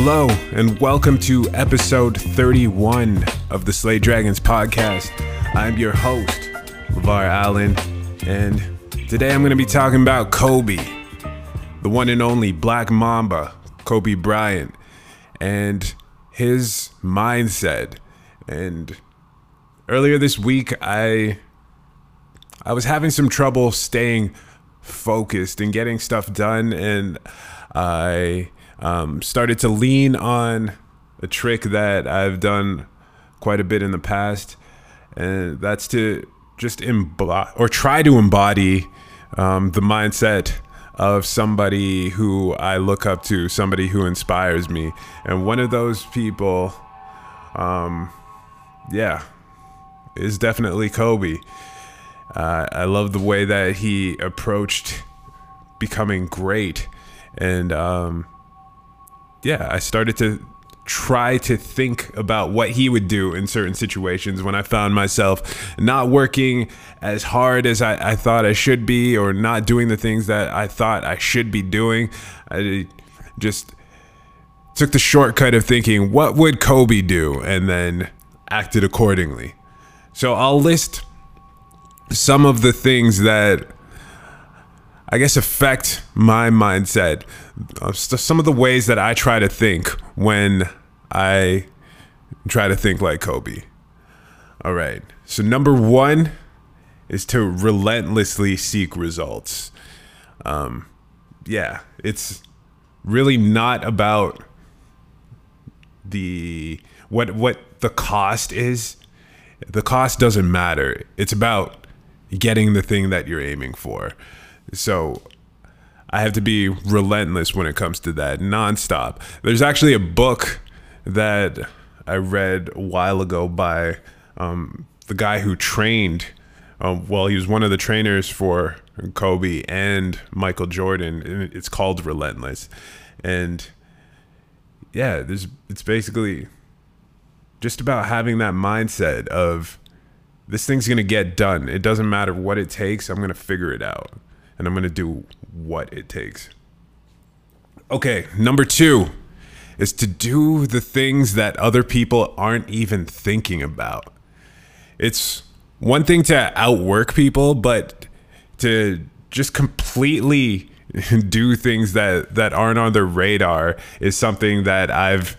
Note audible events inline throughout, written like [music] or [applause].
Hello, and welcome to episode 31 of the Slay Dragons podcast. I'm your host, LeVar Allen, and today I'm going to be talking about Kobe, the one and only Black Mamba, Kobe Bryant, and his mindset. And earlier this week, I I was having some trouble staying focused and getting stuff done, and I um, started to lean on a trick that I've done quite a bit in the past, and that's to just embody or try to embody um, the mindset of somebody who I look up to, somebody who inspires me. And one of those people, um, yeah, is definitely Kobe. Uh, I love the way that he approached becoming great. And um, yeah, I started to try to think about what he would do in certain situations when I found myself not working as hard as I, I, thought I should be or not doing the things that I thought I should be doing. I just took the shortcut of thinking, what would Kobe do? And then acted accordingly. So I'll list some of the things that I guess affect my mindset. Uh, some of the ways that I try to think when I try to think like Kobe. All right. So, number one is to relentlessly seek results. Um, yeah, it's really not about the what what the cost is. The cost doesn't matter. It's about getting the thing that you're aiming for. So I have to be relentless when it comes to that, nonstop. There's actually a book that I read a while ago by um, the guy who trained. Um, well, he was one of the trainers for Kobe and Michael Jordan, and it's called Relentless. And yeah, there's it's basically just about having that mindset of this thing's gonna get done. It doesn't matter what it takes. I'm gonna figure it out, and I'm gonna do what it takes. Okay, number two is to do the things that other people aren't even thinking about. It's one thing to outwork people, but to just completely [laughs] do things that that aren't on their radar is something that I've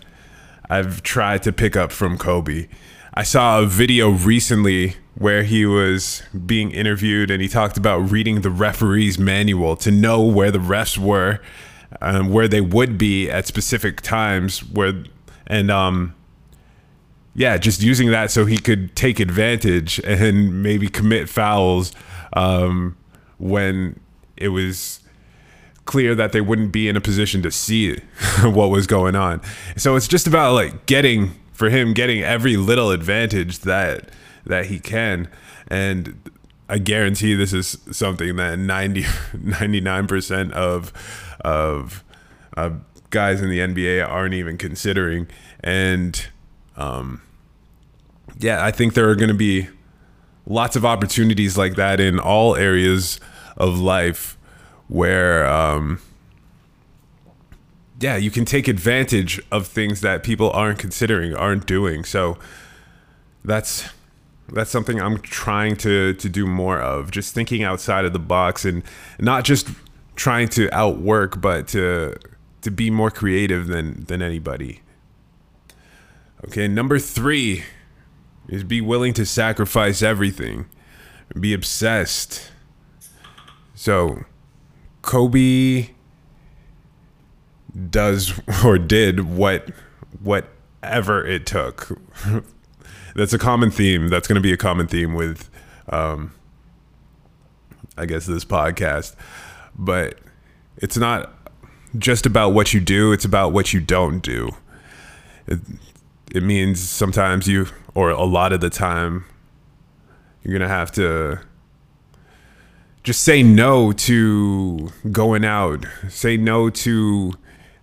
I've tried to pick up from Kobe. I saw a video recently where he was being interviewed and he talked about reading the referee's manual to know where the refs were um, where they would be at specific times where and um yeah just using that so he could take advantage and maybe commit fouls um when it was clear that they wouldn't be in a position to see [laughs] what was going on. So it's just about like getting for him getting every little advantage that that he can and I guarantee this is something that 90 [laughs] 99% of of uh, guys in the NBA aren't even considering. And um, yeah, I think there are going to be lots of opportunities like that in all areas of life where, um, yeah, you can take advantage of things that people aren't considering, aren't doing. So that's that's something I'm trying to to do more of. Just thinking outside of the box and not just trying to outwork, but to to be more creative than than anybody. Okay, number three is be willing to sacrifice everything, be obsessed. So, Kobe does [laughs] or did what whatever it took. [laughs] That's a common theme. That's going to be a common theme with, um, I guess, this podcast but it's not just about what you do, it's about what you don't do. It, it means sometimes you, or a lot of the time, you're going to have to just say no to going out. Say no to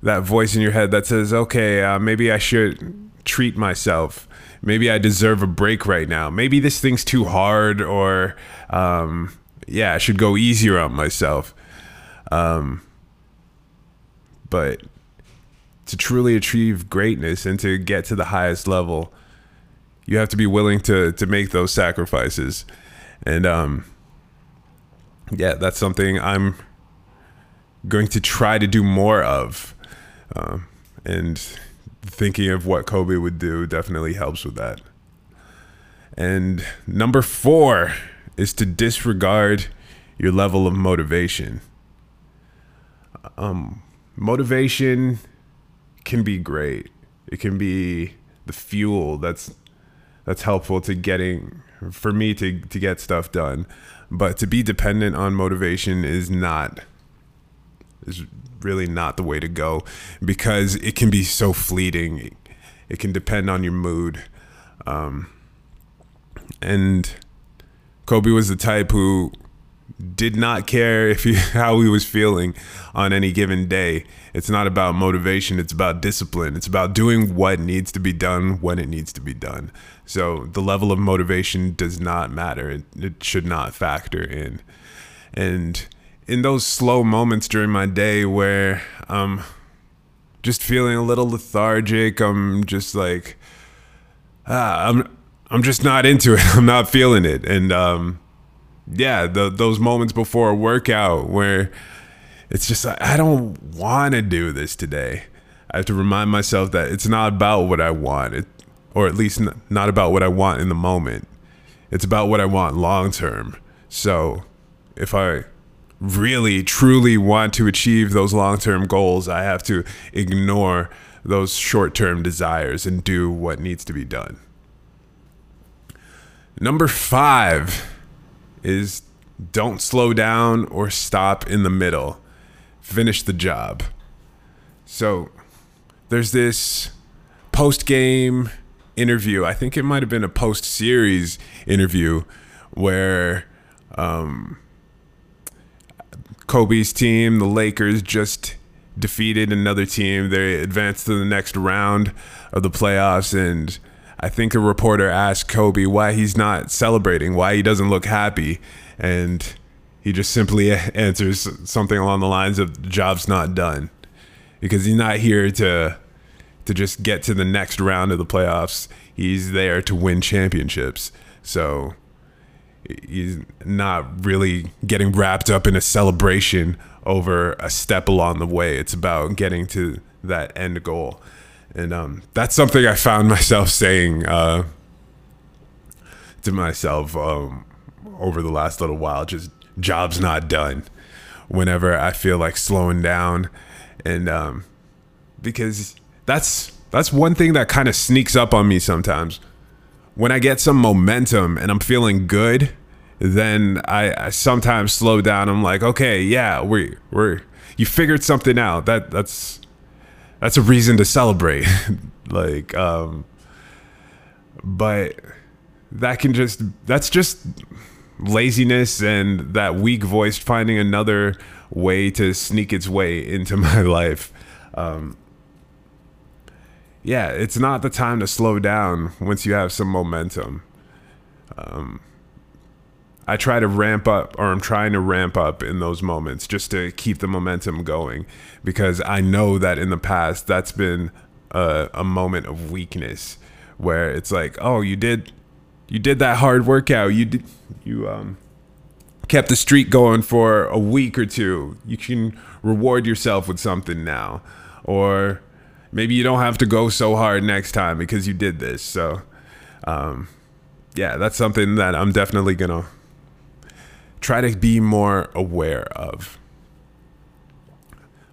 that voice in your head that says, okay, uh, maybe I should treat myself. Maybe I deserve a break right now. Maybe this thing's too hard, or um, yeah, I should go easier on myself. Um, but to truly achieve greatness and to get to the highest level, you have to be willing to to make those sacrifices. And um yeah, that's something I'm going to try to do more of. Um, and thinking of what Kobe would do definitely helps with that. And number four is to disregard your level of motivation. Um, motivation can be great. It can be the fuel that's that's helpful to getting for me to to get stuff done. But to be dependent on motivation is not is really not the way to go because it can be so fleeting. It can depend on your mood. Um, and Kobe was the type who did not care if he [laughs] how he was feeling on any given day. It's not about motivation, it's about discipline. It's about doing what needs to be done when it needs to be done. So the level of motivation does not matter. It, it should not factor in. And in those slow moments during my day where I'm just feeling a little lethargic, I'm just like ah, I'm I'm just not into it. [laughs] I'm not feeling it. And um yeah, the, those moments before a workout where it's just I don't want to do this today. I have to remind myself that it's not about what I want, it, or at least not about what I want in the moment. It's about what I want long term. So if I really truly want to achieve those long term goals, I have to ignore those short term desires and do what needs to be done. Number five is don't slow down or stop in the middle. Finish the job. So there's this post game interview. I think it might have been a post series interview where um, Kobe's team, the Lakers, just defeated another team. They advanced to the next round of the playoffs and I think a reporter asked Kobe why he's not celebrating, why he doesn't look happy, and he just simply [laughs] answers something along the lines of "job's not done," because he's not here to to just get to the next round of the playoffs. He's there to win championships. So he's not really getting wrapped up in a celebration over a step along the way. It's about getting to that end goal and um, that's something I found [laughs] myself saying uh, to myself um, over the last little while. Just job's not done. Whenever I feel like slowing down, and um, because that's that's one thing that kind of sneaks up on me sometimes. When I get some momentum and I'm feeling good, then I, I sometimes slow down. I'm like, okay, yeah, we we're you figured something out. That that's that's a reason to celebrate. [laughs] like, um, but that can just that's just laziness and that weak voice finding another way to sneak its way into [laughs] my life. Um, yeah, it's not the time to slow down once you have some momentum. Um, I try to ramp up, or I'm trying to ramp up in those moments just to keep the momentum going because I know that in the past that's been a, a moment of weakness where it's like, oh, you did, you did that hard workout, you did, you um, kept the streak going for a week or two. You can reward yourself with something now, or maybe you don't have to go so hard next time because you did this. So, um, yeah, that's something that I'm definitely gonna try to be more aware of.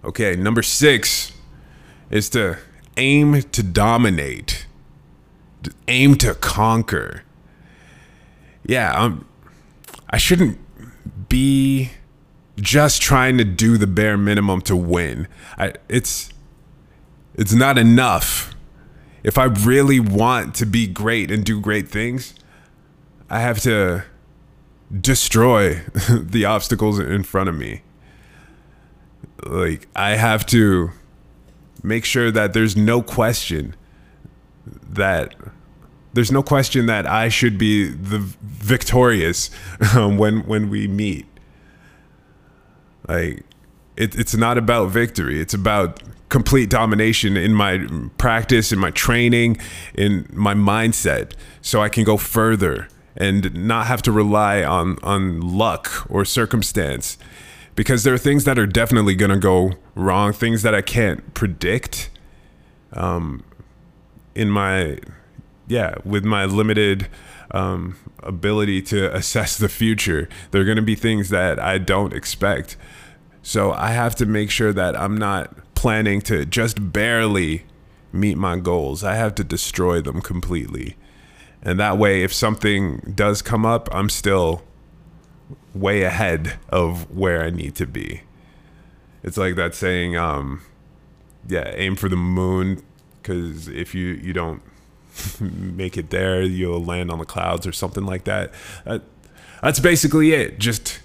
Okay, number six is to aim to dominate, to aim to conquer. Yeah, um, I shouldn't be just trying to do the bare minimum to win. I, it's it's not enough. If I really want to be great and do great things, I have to destroy [laughs] the obstacles in front of me. Like, I have to make sure that there's no question that there's no question that I should be the victorious um, [laughs] when when we meet. Like it, it's not about victory. It's about complete domination in my practice, in my training, in my mindset, so I can go further and not have to rely on on luck or circumstance. Because there are things that are definitely gonna go wrong, things that I can't predict. Um, in my yeah, with my limited um, ability to [laughs] assess the future, there are going to be things that I don't expect. So I have to make sure that I'm not planning to just barely meet my goals. I have to destroy them completely. And that way, if something does come up, I'm still way ahead of where I need to be. It's like that saying, um, yeah, aim for the moon, because if you, you don't [laughs] make it there, you'll land on the clouds or something like that. that. That's basically it. Just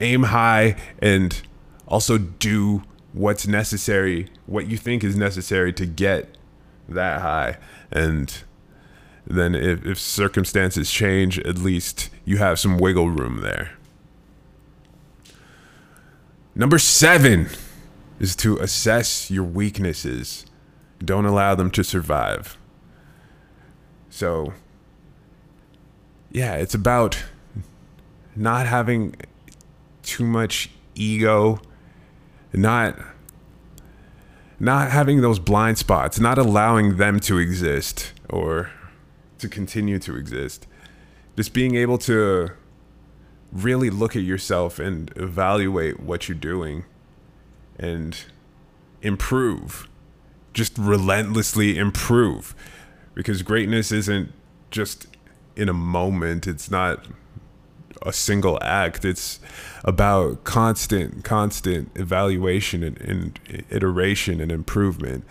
aim high and also do what's necessary, what you think is necessary to get that high. And then if, if circumstances change, at least you have some wiggle room there. Number seven is to assess your weaknesses. Don't allow them to survive. So, yeah, it's about not having too much ego, not not having those blind spots, not allowing them to exist or to continue to exist. Just being able to really look at yourself and evaluate what you're doing and improve. Just relentlessly improve because greatness isn't just in a moment it's not a single act. It's about constant constant evaluation and, and, iteration and improvement.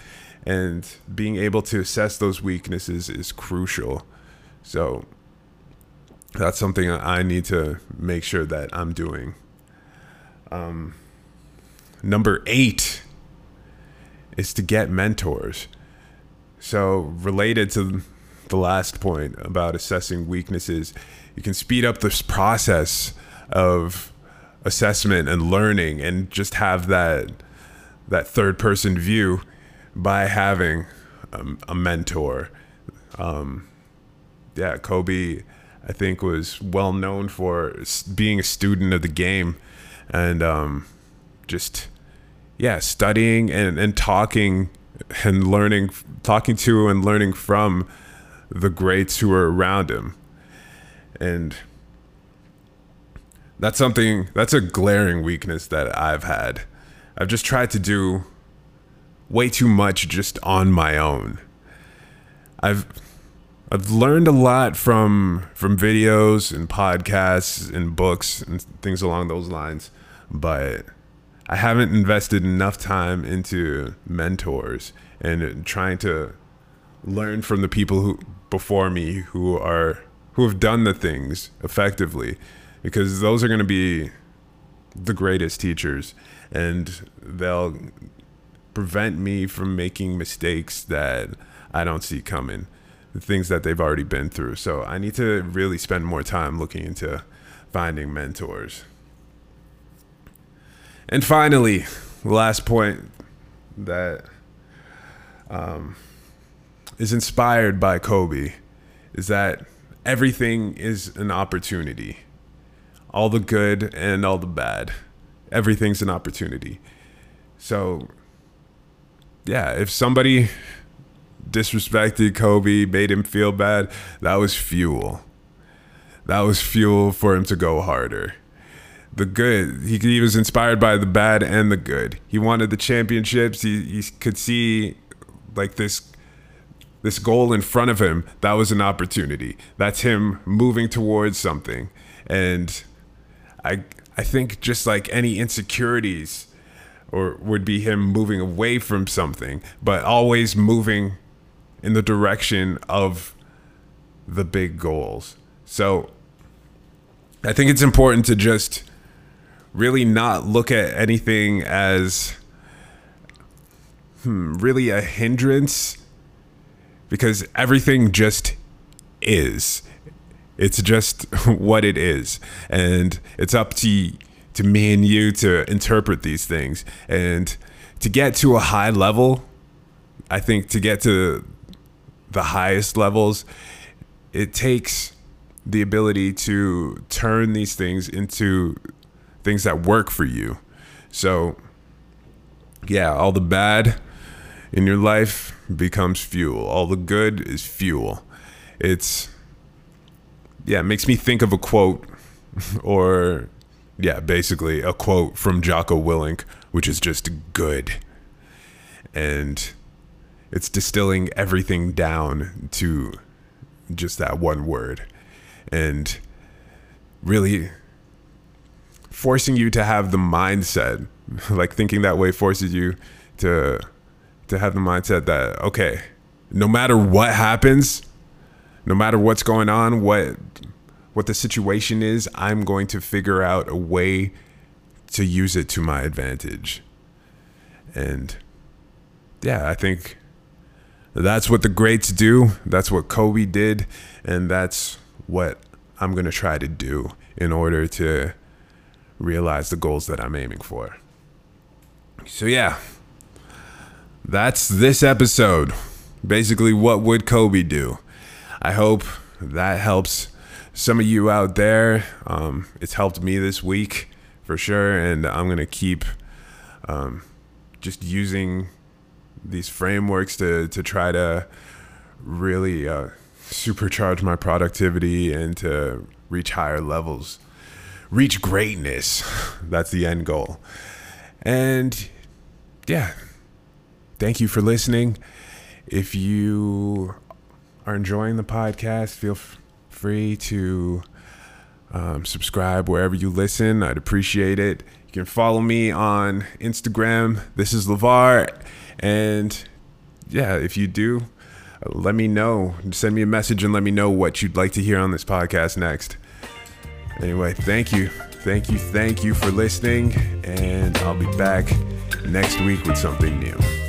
And being able to assess those weaknesses is crucial. So that's something i need to make sure that i'm doing. Um, number eight is to get mentors. So, related to the last point about assessing weaknesses, you can speed up this process of assessment and learning and just have that that third person view by having um, a mentor. Um, yeah, Kobe, I think, was well known for being a student of the game and um, just, yeah, studying and, and talking and learning, talking to and learning from the greats who are around him. And that's something, that's a glaring weakness that I've had. I've just tried to do way too much just on my own. I've I've learned a lot from from videos and podcasts and books and things along those lines, but I haven't invested enough time into mentors and trying to learn from the people who before me who are who have done the things effectively because those are going to be the greatest teachers and they'll prevent me from making mistakes that I don't see coming the things that they've already been through. So I need to really spend more time looking into finding mentors. And finally, last point that um, is inspired by Kobe is that everything is an opportunity. All the good and all the bad. Everything's an opportunity. So, yeah, if somebody disrespected Kobe, made him feel bad, that was fuel. That was fuel for him to go harder the good. He, he was inspired by the bad and the good. He wanted the championships. He, he could see like this this goal in front of him. That was an opportunity. That's him moving towards something. And I I think just like any insecurities or would be him moving away from something, but always moving in the direction of the big goals. So I think it's important to just really not look at anything as hmm, really a hindrance because everything just is. It's just [laughs] what it is. And it's up to to me and you to interpret these things and to get to a high level. I think to get to the highest levels, it takes the ability to turn these things into things that work for you. So, yeah, all the bad in your life becomes fuel. All the good is fuel. It's, yeah, it makes me think of a quote [laughs] or, yeah, basically a quote from Jocko Willink, which is just good. And it's distilling everything down to just that one word. And really forcing you to have the mindset [laughs] like thinking that way forces you to to have the mindset that okay no matter what happens no matter what's going on what what the situation is i'm going to figure out a way to use it to my advantage. And yeah i think that's what the greats do. That's what kobe did. And that's what i'm going to try to do in order to realize the goals that I'm aiming for. So, yeah, that's this episode. Basically, what would Kobe do? I hope that helps some of you out there. Um, it's helped me this week for sure, and I'm to keep um, just using these frameworks to, to try to really uh, supercharge my productivity and to reach higher levels reach greatness. That's the end goal. And yeah, thank you for listening. If you are enjoying the podcast, feel f- free to um, subscribe wherever you listen. I'd appreciate it. You can follow me on Instagram. This is LeVar. And yeah, if you do, let me know. Send me a message and let me know what you'd like to hear on this podcast next. Anyway, thank you. Thank you. Thank you for listening. And I'll be back next week with something new.